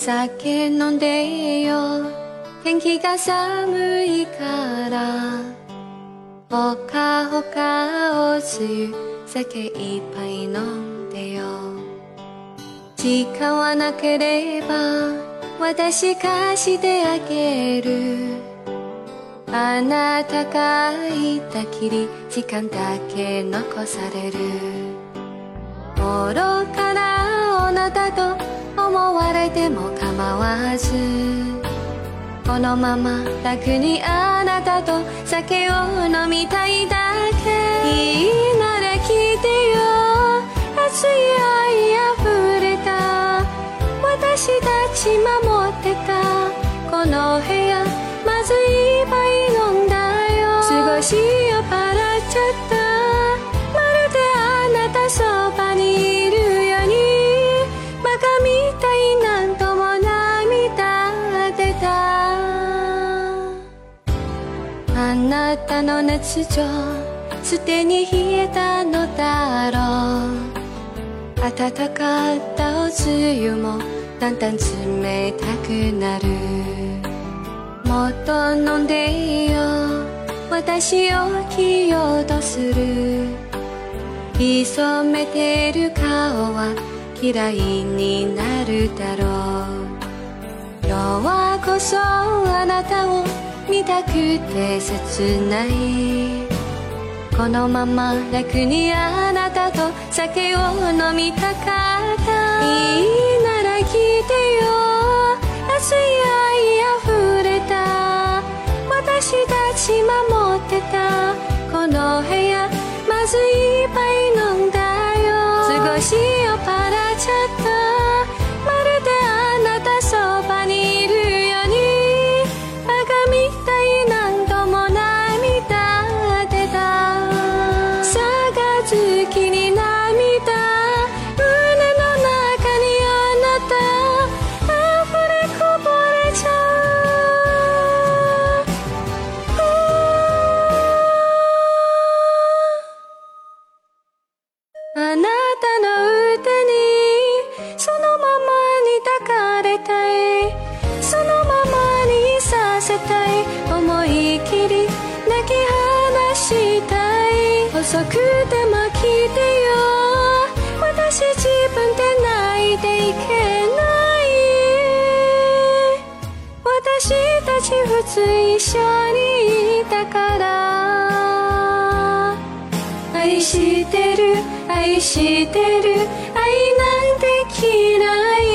酒飲んでよ。天気が寒いから。ほかほかおつゆ酒いっぱい飲んでよ。時間はなければ私貸してあげる。あなたがいたきり時間だけ残される。愚かな女だと思われても構わずこのまま楽にあなたと酒を飲みたいだけいいなら聞いてよ。熱い愛溢れた私たち守ってた。この部屋まず一杯飲んだよ。少し酔っ払っちゃったあなたの熱情すでに冷えたのだろう。暖かったおつゆもだんだん冷たくなる。もっと飲んでいいよ私を切り落とする。潜めてる顔は嫌いになるだろう。今日はこそあなたたくて切ない。このまま楽にあなたと酒を飲みたかった。切り泣き放したい。遅くても聞いてよ。私自分で泣いていけない。私たち普通一緒にいたから。愛してる愛してる。愛なんて嫌い。